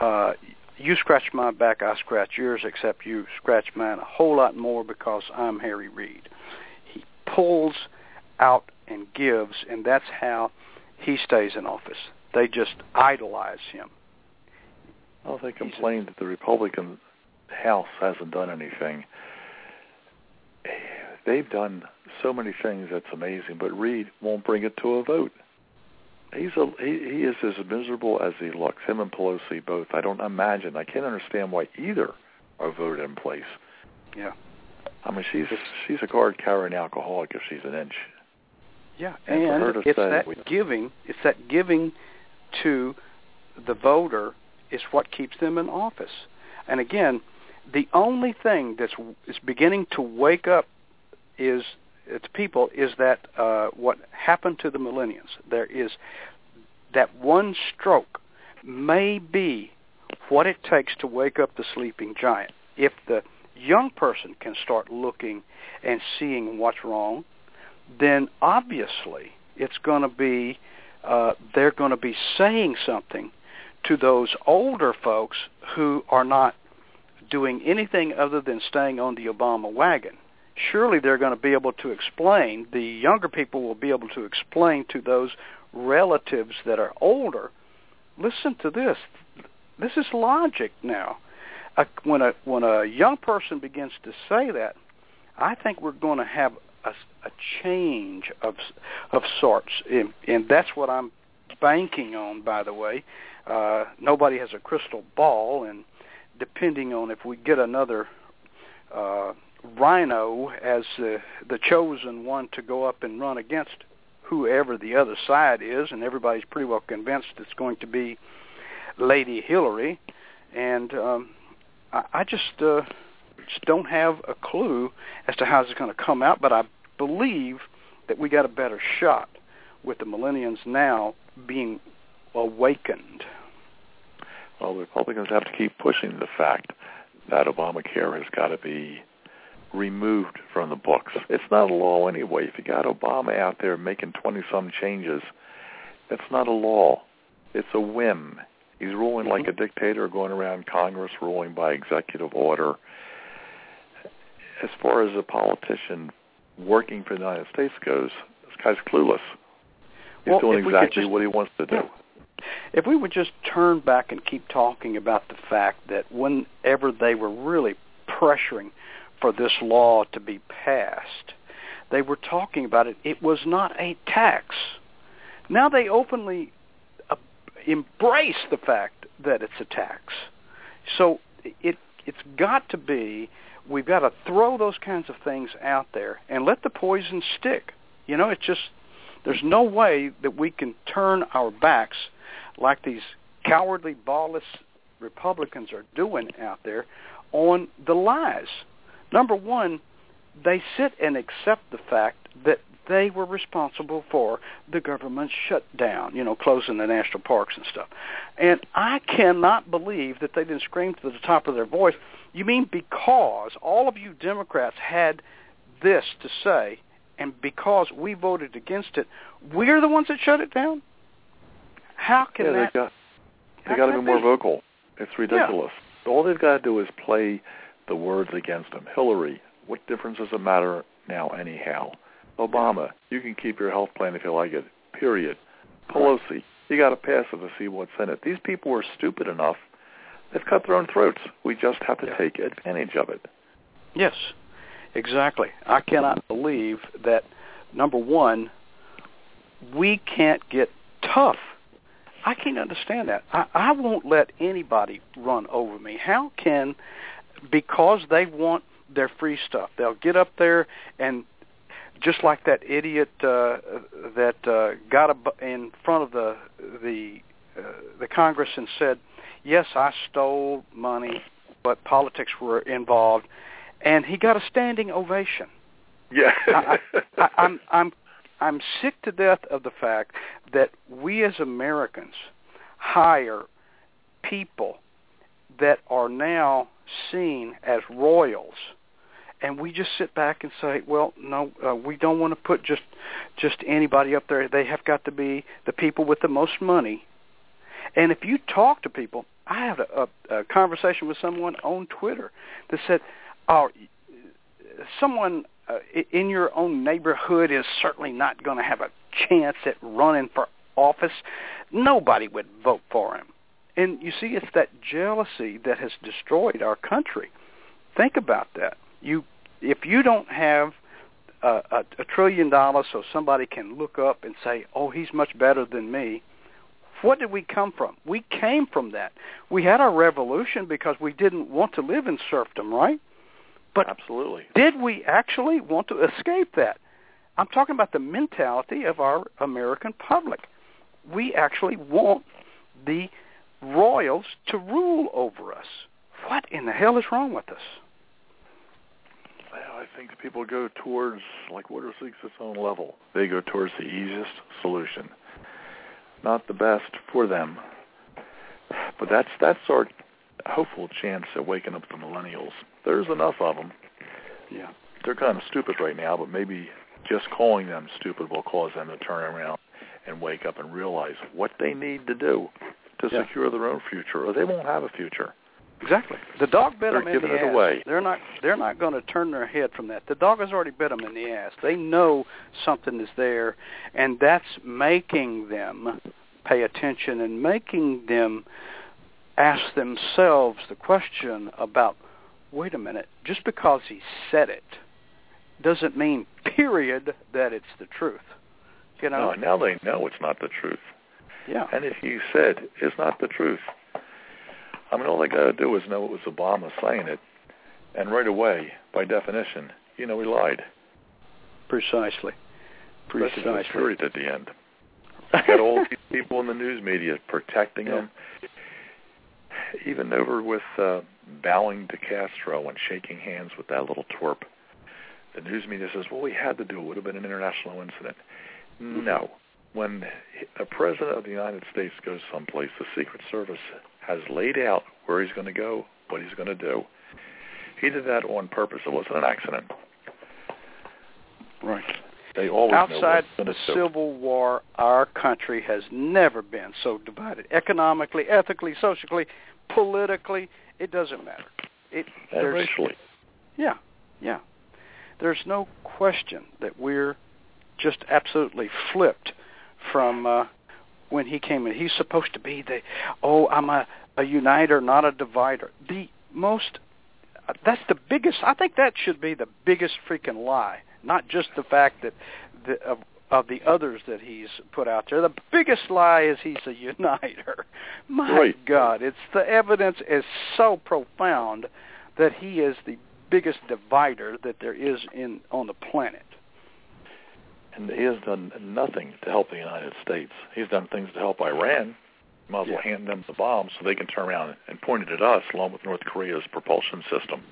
Speaker 1: uh, you scratch my back, I scratch yours, except you scratch mine a whole lot more because I'm Harry Reid. He pulls out and gives, and that's how he stays in office. They just idolize him.
Speaker 2: Well, they complain that the Republican House hasn't done anything. They've done so many things that's amazing, but Reid won't bring it to a vote. He's a he, he is as miserable as he looks. Him and Pelosi both. I don't imagine. I can't understand why either are voted in place.
Speaker 1: Yeah.
Speaker 2: I mean, she's she's a card carrying alcoholic if she's an inch.
Speaker 1: Yeah,
Speaker 2: and,
Speaker 1: and it's that giving. It's that giving to the voter is what keeps them in office. And again, the only thing that's is beginning to wake up is to people is that uh, what happened to the millennials. There is that one stroke may be what it takes to wake up the sleeping giant. If the young person can start looking and seeing what's wrong, then obviously it's going to be uh, they're going to be saying something to those older folks who are not doing anything other than staying on the Obama wagon. Surely they're going to be able to explain, the younger people will be able to explain to those relatives that are older, listen to this. This is logic now. When a when a young person begins to say that, I think we're going to have a, a change of of sorts, and, and that's what I'm banking on. By the way, uh, nobody has a crystal ball, and depending on if we get another uh, RINO as uh, the chosen one to go up and run against whoever the other side is, and everybody's pretty well convinced it's going to be Lady Hillary, and um, I, I just uh, just don't have a clue as to how it's going to come out, but I believe that we got a better shot with the millennials now being awakened.
Speaker 2: Well, the Republicans have to keep pushing the fact that Obamacare has got to be removed from the books. It's not a law anyway. If you got Obama out there making 20-some changes, it's not a law. It's a whim. He's ruling like a mm-hmm. dictator, going around Congress ruling by executive order. As far as a politician working for the United States goes, this guy's clueless. He's
Speaker 1: well,
Speaker 2: doing exactly
Speaker 1: just,
Speaker 2: what he wants to do.
Speaker 1: If we would just turn back and keep talking about the fact that whenever they were really pressuring for this law to be passed, they were talking about it. It was not a tax. Now they openly uh, embrace the fact that it's a tax. So it it's got to be we've got to throw those kinds of things out there and let the poison stick. You know, it's just there's no way that we can turn our backs like these cowardly, ballless Republicans are doing out there on the lies. Number one, they sit and accept the fact that they were responsible for the government shutdown, you know, closing the national parks and stuff. And I cannot believe that they didn't scream to the top of their voice, you mean because all of you Democrats had this to say, and because we voted against it, we're the ones that shut it down? How can
Speaker 2: yeah,
Speaker 1: that...
Speaker 2: They got, they got to be more vocal. It's ridiculous.
Speaker 1: Yeah.
Speaker 2: All they've got to do is play the words against him. Hillary, what difference does it matter now anyhow? Obama, you can keep your health plan if you like it, period. Pelosi, you got to pass it to see what's in it. These people are stupid enough. They've cut their own throats. We just have to
Speaker 1: Yeah.
Speaker 2: take advantage of it.
Speaker 1: Yes, exactly. I cannot believe that, number one, we can't get tough. I can't understand that. I, I won't let anybody run over me. How can, because they want their free stuff, they'll get up there and just like that idiot uh, that uh, got ab- in front of the the uh, the Congress and said, "Yes, I stole money, but politics were involved," and he got a standing ovation.
Speaker 2: Yeah. (laughs)
Speaker 1: I, I, I'm I'm I'm sick to death of the fact that we as Americans hire people that are now seen as royals and we just sit back and say, well, no, uh, we don't want to put just just anybody up there. They have got to be the people with the most money. And if you talk to people, I had a, a, a conversation with someone on Twitter that said, "Oh, someone uh, in your own neighborhood is certainly not going to have a chance at running for office. Nobody would vote for him." And you see, it's that jealousy that has destroyed our country. Think about that you if you don't have a, a, a trillion dollars so somebody can look up and say, "Oh, he's much better than me." What did we come from? We came from that. We had our revolution because we didn't want to live in serfdom, right? But
Speaker 2: absolutely.
Speaker 1: Did we actually want to escape that? I'm talking about the mentality of our American public. We actually want the royals to rule over us. What in the hell is wrong with us?
Speaker 2: I think people go towards like water seeks its own level. They go towards the easiest solution, not the best for them. But that's that's our hopeful chance at waking up the millennials. There's enough of them.
Speaker 1: Yeah,
Speaker 2: they're kind of stupid right now, but maybe just calling them stupid will cause them to turn around and wake up and realize what they need to do to
Speaker 1: yeah.
Speaker 2: secure their own future, or they won't have a future.
Speaker 1: Exactly. The dog bit
Speaker 2: they're
Speaker 1: them in the
Speaker 2: it
Speaker 1: ass.
Speaker 2: Away.
Speaker 1: They're not. They're not going to turn their head from that. The dog has already bit them in the ass. They know something is there, and that's making them pay attention and making them ask themselves the question about, wait a minute, just because he said it doesn't mean, period, that it's the truth. You know.
Speaker 2: No, now they know it's not the truth.
Speaker 1: Yeah.
Speaker 2: And if he said it's not the truth, I mean, all they got to do is know it was Obama saying it, and right away, by definition, you know he lied.
Speaker 1: Precisely. Precisely.
Speaker 2: Period at the end. got all these (laughs) people in the news media protecting
Speaker 1: yeah.
Speaker 2: him. Even over with uh, bowing to Castro and shaking hands with that little twerp. The news media says, well, we had to do it. It would have been an international incident.
Speaker 1: Mm-hmm.
Speaker 2: No. When a president of the United States goes someplace, the Secret Service has laid out where he's going to go, what he's going to do. He did that on purpose. It wasn't an accident.
Speaker 1: Right.
Speaker 2: They always
Speaker 1: Outside
Speaker 2: know
Speaker 1: the
Speaker 2: do.
Speaker 1: Civil War, our country has never been so divided. Economically, ethically, socially, politically, it doesn't matter. It,
Speaker 2: and racially.
Speaker 1: Yeah, yeah. There's no question that we're just absolutely flipped from uh, when he came in. He's supposed to be the, oh, I'm a, a uniter, not a divider. The most, that's the biggest, I think that should be the biggest freaking lie. Not just the fact that the, of, of the others that he's put out there. The biggest lie is he's a (laughs) uniter. My
Speaker 2: right.
Speaker 1: God, it's the evidence is so profound that he is the biggest divider that there is in on the planet
Speaker 2: and he has done nothing to help the United States. He's done things to help Iran. Might as well
Speaker 1: yeah.
Speaker 2: hand them the bombs so they can turn around and point it at us, along with North Korea's propulsion system.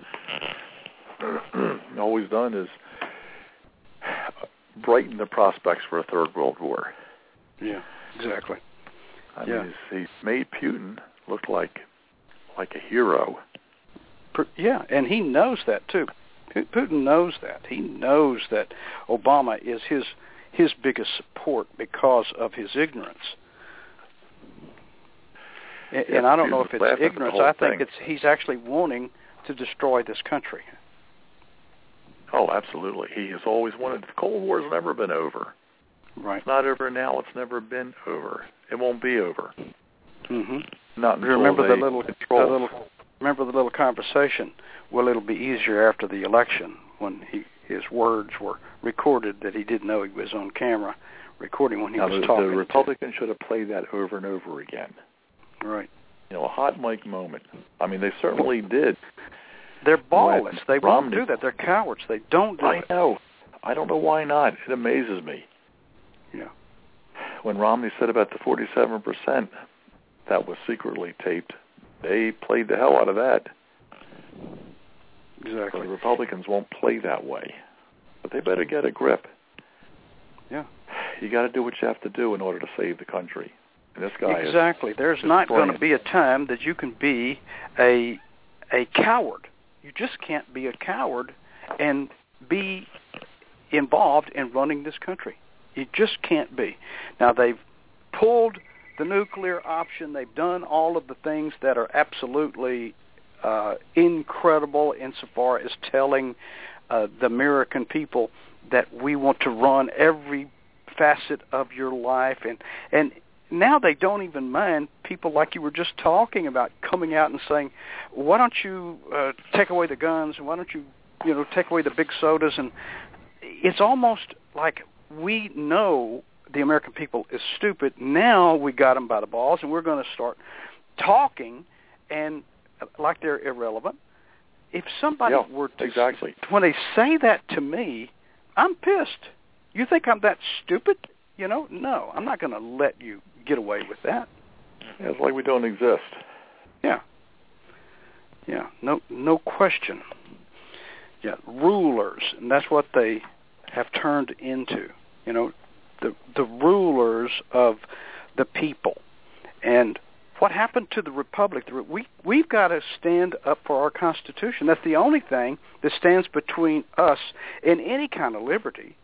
Speaker 2: (clears throat) All he's done is brighten the prospects for a third world war.
Speaker 1: Yeah, exactly.
Speaker 2: I
Speaker 1: yeah.
Speaker 2: mean, he's, he's made Putin look like like a hero.
Speaker 1: Yeah, and he knows that too. Putin knows that. He knows that Obama is his his biggest support because of his ignorance. And,
Speaker 2: yeah,
Speaker 1: and I don't know if
Speaker 2: it's
Speaker 1: ignorance. I think
Speaker 2: thing.
Speaker 1: it's he's actually wanting to destroy this country.
Speaker 2: Oh, absolutely. He has always wanted. The Cold War's never been over.
Speaker 1: Right.
Speaker 2: It's not over now. It's never been over. It won't be over.
Speaker 1: Mm-hmm.
Speaker 2: Not until
Speaker 1: remember
Speaker 2: they
Speaker 1: the little,
Speaker 2: control.
Speaker 1: the little remember the little conversation. Well, it'll be easier after the election when he his words were recorded that he didn't know he was on camera. recording when he
Speaker 2: now,
Speaker 1: was
Speaker 2: the,
Speaker 1: talking.
Speaker 2: The Republicans should have played that over and over again.
Speaker 1: Right.
Speaker 2: You know, a hot mic moment. I mean, they certainly did.
Speaker 1: They're ballless. They won't do that. They're cowards. They don't do
Speaker 2: I
Speaker 1: it.
Speaker 2: know. I don't know why not. It amazes me.
Speaker 1: Yeah.
Speaker 2: When Romney said about the 47% that was secretly taped, they played the hell out of that.
Speaker 1: Exactly.
Speaker 2: the Republicans won't play that way. But they better get a grip.
Speaker 1: Yeah.
Speaker 2: You got to do what you have to do in order to save the country. And this guy is
Speaker 1: Exactly. There's
Speaker 2: just
Speaker 1: not going to be a time that you can be a a coward. You just can't be a coward and be involved in running this country. You just can't be. Now they've pulled the nuclear option. They've done all of the things that are absolutely uh, incredible insofar as telling uh, the American people that we want to run every facet of your life and and now they don't even mind people like you were just talking about coming out and saying, "Why don't you uh, take away the guns? And why don't you, you know, take away the big sodas?" And it's almost like we know the American people is stupid. Now we got them by the balls, and we're going to start talking and uh, like they're irrelevant. If somebody
Speaker 2: Yeah,
Speaker 1: were to
Speaker 2: exactly.
Speaker 1: when they say that to me, I'm pissed. You think I'm that stupid? You know, no, I'm not going to let you get away with that.
Speaker 2: Yeah, it's like we don't exist.
Speaker 1: Yeah. Yeah, no no question. Yeah, rulers, and that's what they have turned into. You know, the the rulers of the people. And what happened to the republic? We we've got to stand up for our constitution. That's the only thing that stands between us and any kind of liberty.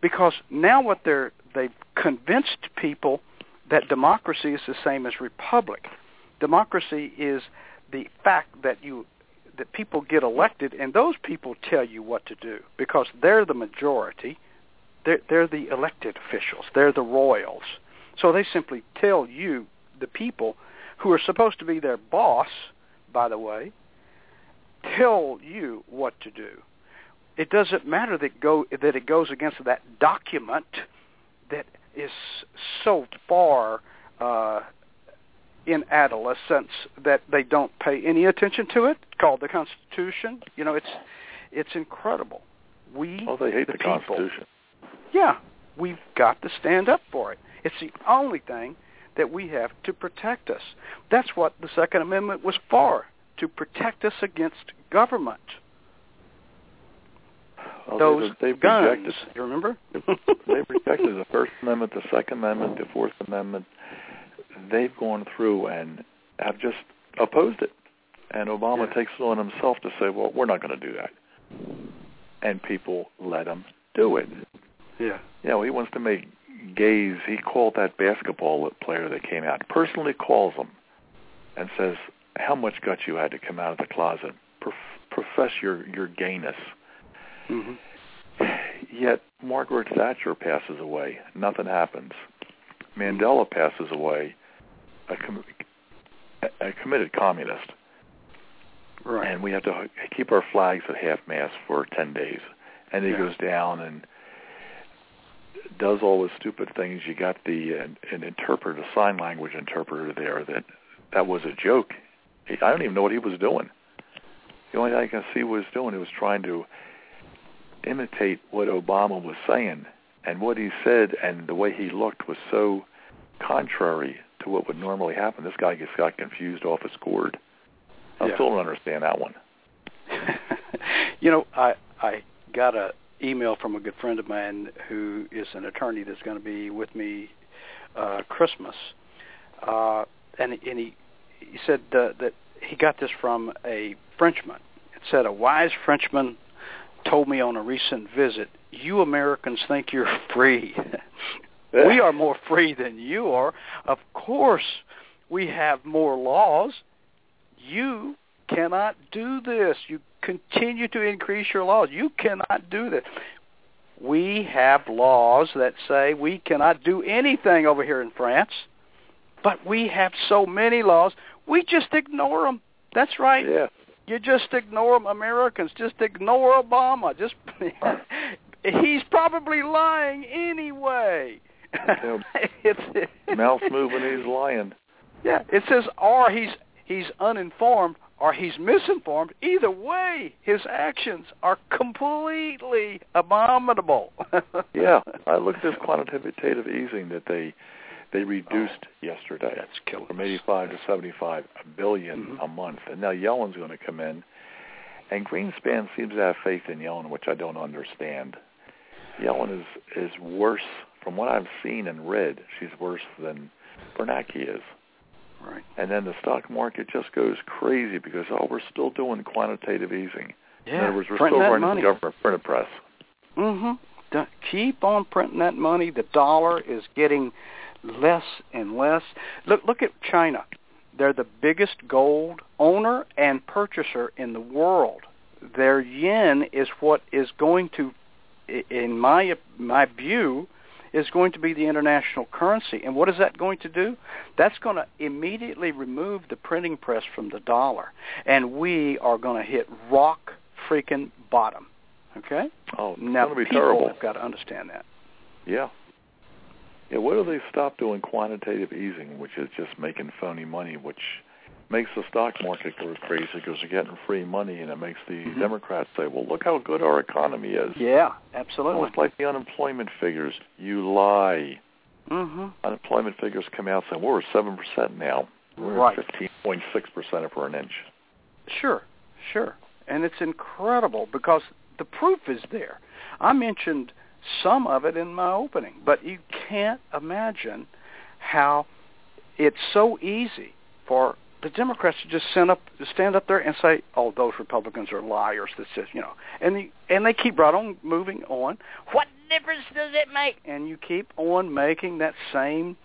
Speaker 1: Because now what they're they've convinced people that democracy is the same as republic. Democracy is the fact that you that people get elected and those people tell you what to do because they're the majority. They're, they're the elected officials. They're the royals. So they simply tell you, the people, who are supposed to be their boss, by the way, tell you what to do. It doesn't matter that go that it goes against that document that is so far uh, in adolescence that they don't pay any attention to it. Called the Constitution. You know, it's it's incredible. We
Speaker 2: Oh, they hate the,
Speaker 1: the people.
Speaker 2: Constitution.
Speaker 1: Yeah, we've got to stand up for it. It's the only thing that we have to protect us. That's what the Second Amendment was for, to protect us against government.
Speaker 2: Well,
Speaker 1: Those
Speaker 2: they, they've
Speaker 1: guns,
Speaker 2: rejected.
Speaker 1: you remember? (laughs)
Speaker 2: They've rejected the (laughs) First Amendment, the Second Amendment, the Fourth Amendment. They've gone through and have just opposed it. And Obama
Speaker 1: Yeah.
Speaker 2: takes it on himself to say, "Well, we're not going to do that," and people let him do it.
Speaker 1: Yeah.
Speaker 2: You know, he wants to make gays. He called that basketball player that came out personally calls him and says how much guts you had to come out of the closet, prof- profess your your gayness.
Speaker 1: hmm
Speaker 2: Yet Margaret Thatcher passes away. Nothing happens. Mandela passes away. A, com- a committed communist,
Speaker 1: Right.
Speaker 2: and we have to keep our flags at half mast for ten days. And he
Speaker 1: Yeah.
Speaker 2: goes down and does all the stupid things. You got the uh, an interpreter, a sign language interpreter there. That that was a joke. He, I don't even know what he was doing. The only thing I can see was doing he was trying to imitate what Obama was saying, and what he said and the way he looked was so contrary to what would normally happen. This guy just got confused off his gourd. I
Speaker 1: Yeah.
Speaker 2: still don't understand that one. (laughs)
Speaker 1: you know, I I got a email from a good friend of mine who is an attorney that's going to be with me uh Christmas. Uh and and he he said uh, that he got this from a Frenchman. It said a wise Frenchman told me on a recent visit, "You Americans think you're (laughs) free. we are more free than you are. Of course, we have more laws. You cannot do this. You continue to increase your laws. You cannot do this. We have laws that say we cannot do anything over here in France, but we have so many laws, we just ignore them. That's right.
Speaker 2: Yeah.
Speaker 1: You just ignore them, Americans. Just ignore Obama. Just (laughs) he's probably lying anyway. (laughs)
Speaker 2: it's mouth moving, he's lying.
Speaker 1: Yeah, it says or he's he's uninformed or he's misinformed. Either way, his actions are completely abominable. (laughs)
Speaker 2: yeah, I looked at this quantitative easing that they they reduced oh, yesterday.
Speaker 1: That's killing
Speaker 2: from 85 to 75 billion
Speaker 1: mm-hmm.
Speaker 2: a month, and now Yellen's going to come in. And Greenspan seems to have faith in Yellen, which I don't understand. Yellen is is worse from what I've seen and read. She's worse than Bernanke is.
Speaker 1: Right.
Speaker 2: And then the stock market just goes crazy because oh, we're still doing quantitative easing.
Speaker 1: Yeah.
Speaker 2: In other words, we're
Speaker 1: Print
Speaker 2: still running
Speaker 1: money.
Speaker 2: the government printed press.
Speaker 1: Mhm. Keep on printing that money. The dollar is getting less and less. Look look at China. They're the biggest gold owner and purchaser in the world. Their yen is what is going to in my my view is going to be the international currency. And what is that going to do? That's going to immediately remove the printing press from the dollar. And we are going to hit rock freaking bottom. Okay?
Speaker 2: Oh, it's
Speaker 1: now
Speaker 2: going to be
Speaker 1: people
Speaker 2: terrible.
Speaker 1: have got to understand that.
Speaker 2: Yeah. Yeah, what do they stop doing quantitative easing, which is just making phony money, which makes the stock market go crazy because they're getting free money, and it makes the
Speaker 1: mm-hmm.
Speaker 2: Democrats say, "Well, look how good our economy is."
Speaker 1: Yeah, absolutely.
Speaker 2: Almost like the unemployment figures. You lie.
Speaker 1: Mm-hmm.
Speaker 2: Unemployment figures come out saying we're seven percent now. We're
Speaker 1: right.
Speaker 2: fifteen point six percent if we're an inch.
Speaker 1: Sure, sure, and it's incredible because the proof is there. I mentioned some of it in my opening, but you can't imagine how it's so easy for the Democrats to just stand up, stand up there and say, "Oh, those Republicans are liars." That's just you know, and the, and they keep right on moving on. What difference does it make? And you keep on making that same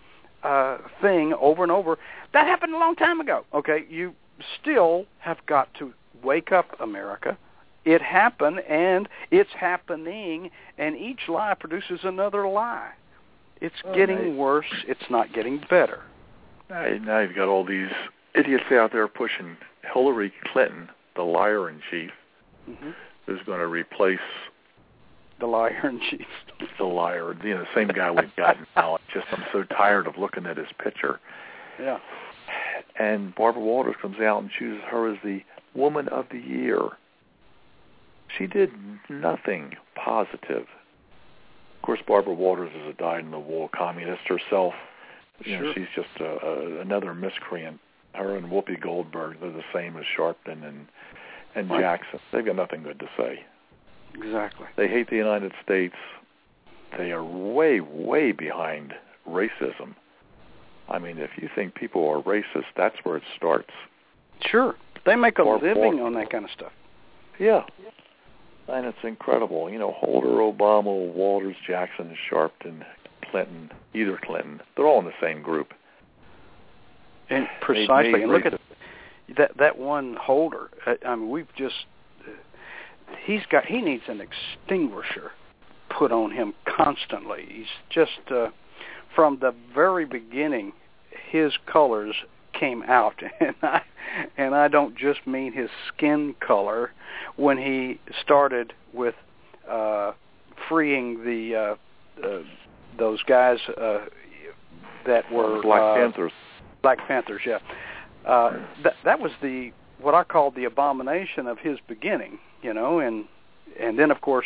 Speaker 1: uh, thing over and over. That happened a long time ago. Okay, you still have got to wake up, America. It happened, and it's happening, and each lie produces another lie. It's
Speaker 2: Oh,
Speaker 1: getting
Speaker 2: nice.
Speaker 1: worse. It's not getting better.
Speaker 2: Now, now you've got all these idiots out there pushing Hillary Clinton, the liar in chief,
Speaker 1: Mm-hmm.
Speaker 2: who's going to replace
Speaker 1: The liar in chief. (laughs)
Speaker 2: the liar. You know, the same guy we've got now. Just I'm so tired of looking at his picture.
Speaker 1: Yeah.
Speaker 2: And Barbara Walters comes out and chooses her as the woman of the year. She did nothing positive. Of course, Barbara Walters is a dyed-in-the-wool communist herself. You know,
Speaker 1: Sure.
Speaker 2: she's just a, a, another miscreant. Her and Whoopi Goldberg, they're the same as Sharpton and and
Speaker 1: Right.
Speaker 2: Jackson. They've got nothing good to say.
Speaker 1: Exactly.
Speaker 2: They hate the United States. They are way, way behind racism. I mean, if you think people are racist, that's where it starts.
Speaker 1: Sure. They make a
Speaker 2: Or-
Speaker 1: living
Speaker 2: or-
Speaker 1: on that kind of stuff.
Speaker 2: Yeah. And it's incredible. You know, Holder, Obama, Walters, Jackson, Sharpton, Clinton, either Clinton, they're all in the same group.
Speaker 1: And precisely. And look at that that one holder. I, mean, we've just he's got he needs an extinguisher put on him constantly. He's just uh, from the very beginning, his colors came out, (laughs) and I and I don't just mean his skin color. When he started with uh, freeing the uh, uh, those guys uh, that were
Speaker 2: Black
Speaker 1: uh,
Speaker 2: Panthers.
Speaker 1: Black Panthers, yeah. Uh, that that was the what I called the abomination of his beginning, you know, and and then of course,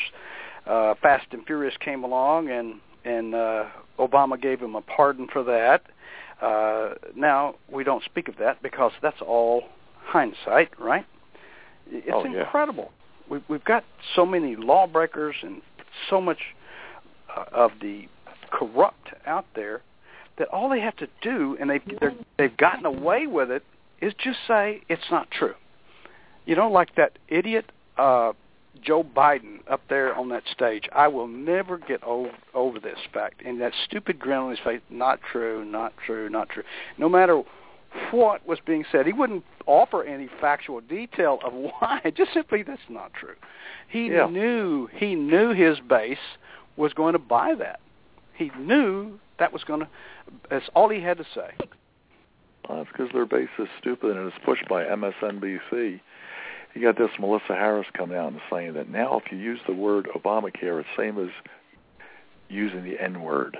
Speaker 1: uh, Fast and Furious came along, and and uh, Obama gave him a pardon for that. Uh, now we don't speak of that because that's all hindsight, right? It's
Speaker 2: Oh, yeah.
Speaker 1: incredible. We've we've got so many lawbreakers and so much uh, of the corrupt out there that all they have to do, and they've they've gotten away with it, is just say it's not true. You know, like that idiot uh, Joe Biden up there on that stage. I will never get over over this fact, and that stupid grin on his face. Not true. Not true. Not true. No matter what was being said, he wouldn't offer any factual detail of (laughs) why. Just simply, that's not true. He
Speaker 2: Yeah.
Speaker 1: knew he knew his base was going to buy that. He knew that was going to. That's all he had to say.
Speaker 2: Well, that's because their base is stupid and it's pushed by MSNBC. You got this Melissa Harris coming out and saying that now if you use the word Obamacare, it's same as using the N word.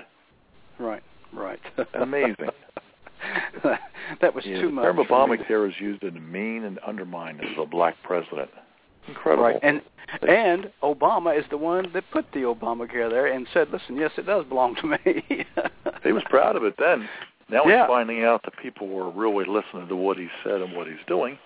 Speaker 1: Right, right. (laughs)
Speaker 2: Amazing. (laughs)
Speaker 1: that was
Speaker 2: yeah,
Speaker 1: too
Speaker 2: the
Speaker 1: much.
Speaker 2: term
Speaker 1: for me.
Speaker 2: Obamacare is used to demean and undermine as a black president. Incredible.
Speaker 1: Right, and and Obama is the one that put the Obamacare there and said, "Listen, yes, it does belong to me." (laughs)
Speaker 2: he was proud of it then. Now
Speaker 1: Yeah.
Speaker 2: he's finding out that people were really listening to what he said and what he's doing.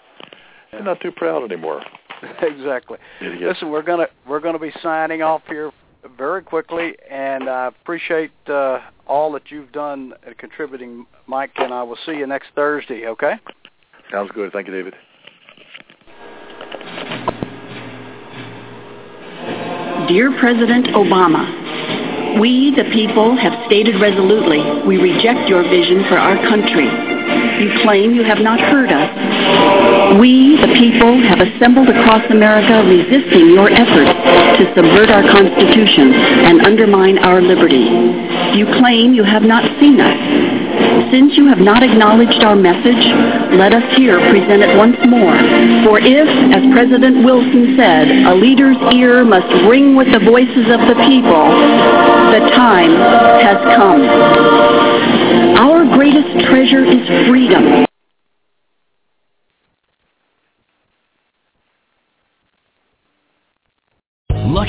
Speaker 2: They're not too proud anymore. (laughs)
Speaker 1: exactly.
Speaker 2: Idiots.
Speaker 1: Listen, we're gonna we're gonna be signing off here very quickly, and I appreciate uh, all that you've done at contributing, Mike. And I will see you next Thursday. Okay.
Speaker 2: Sounds good. Thank you, David.
Speaker 3: Dear President Obama, we, the people, have stated resolutely we reject your vision for our country. You claim you have not heard us. We, the people, have assembled across America resisting your efforts to subvert our Constitution and undermine our liberty. You claim you have not seen us. Since you have not acknowledged our message, let us here present it once more. For if, as President Wilson said, a leader's ear must ring with the voices of the people, the time has come. Our greatest treasure is freedom.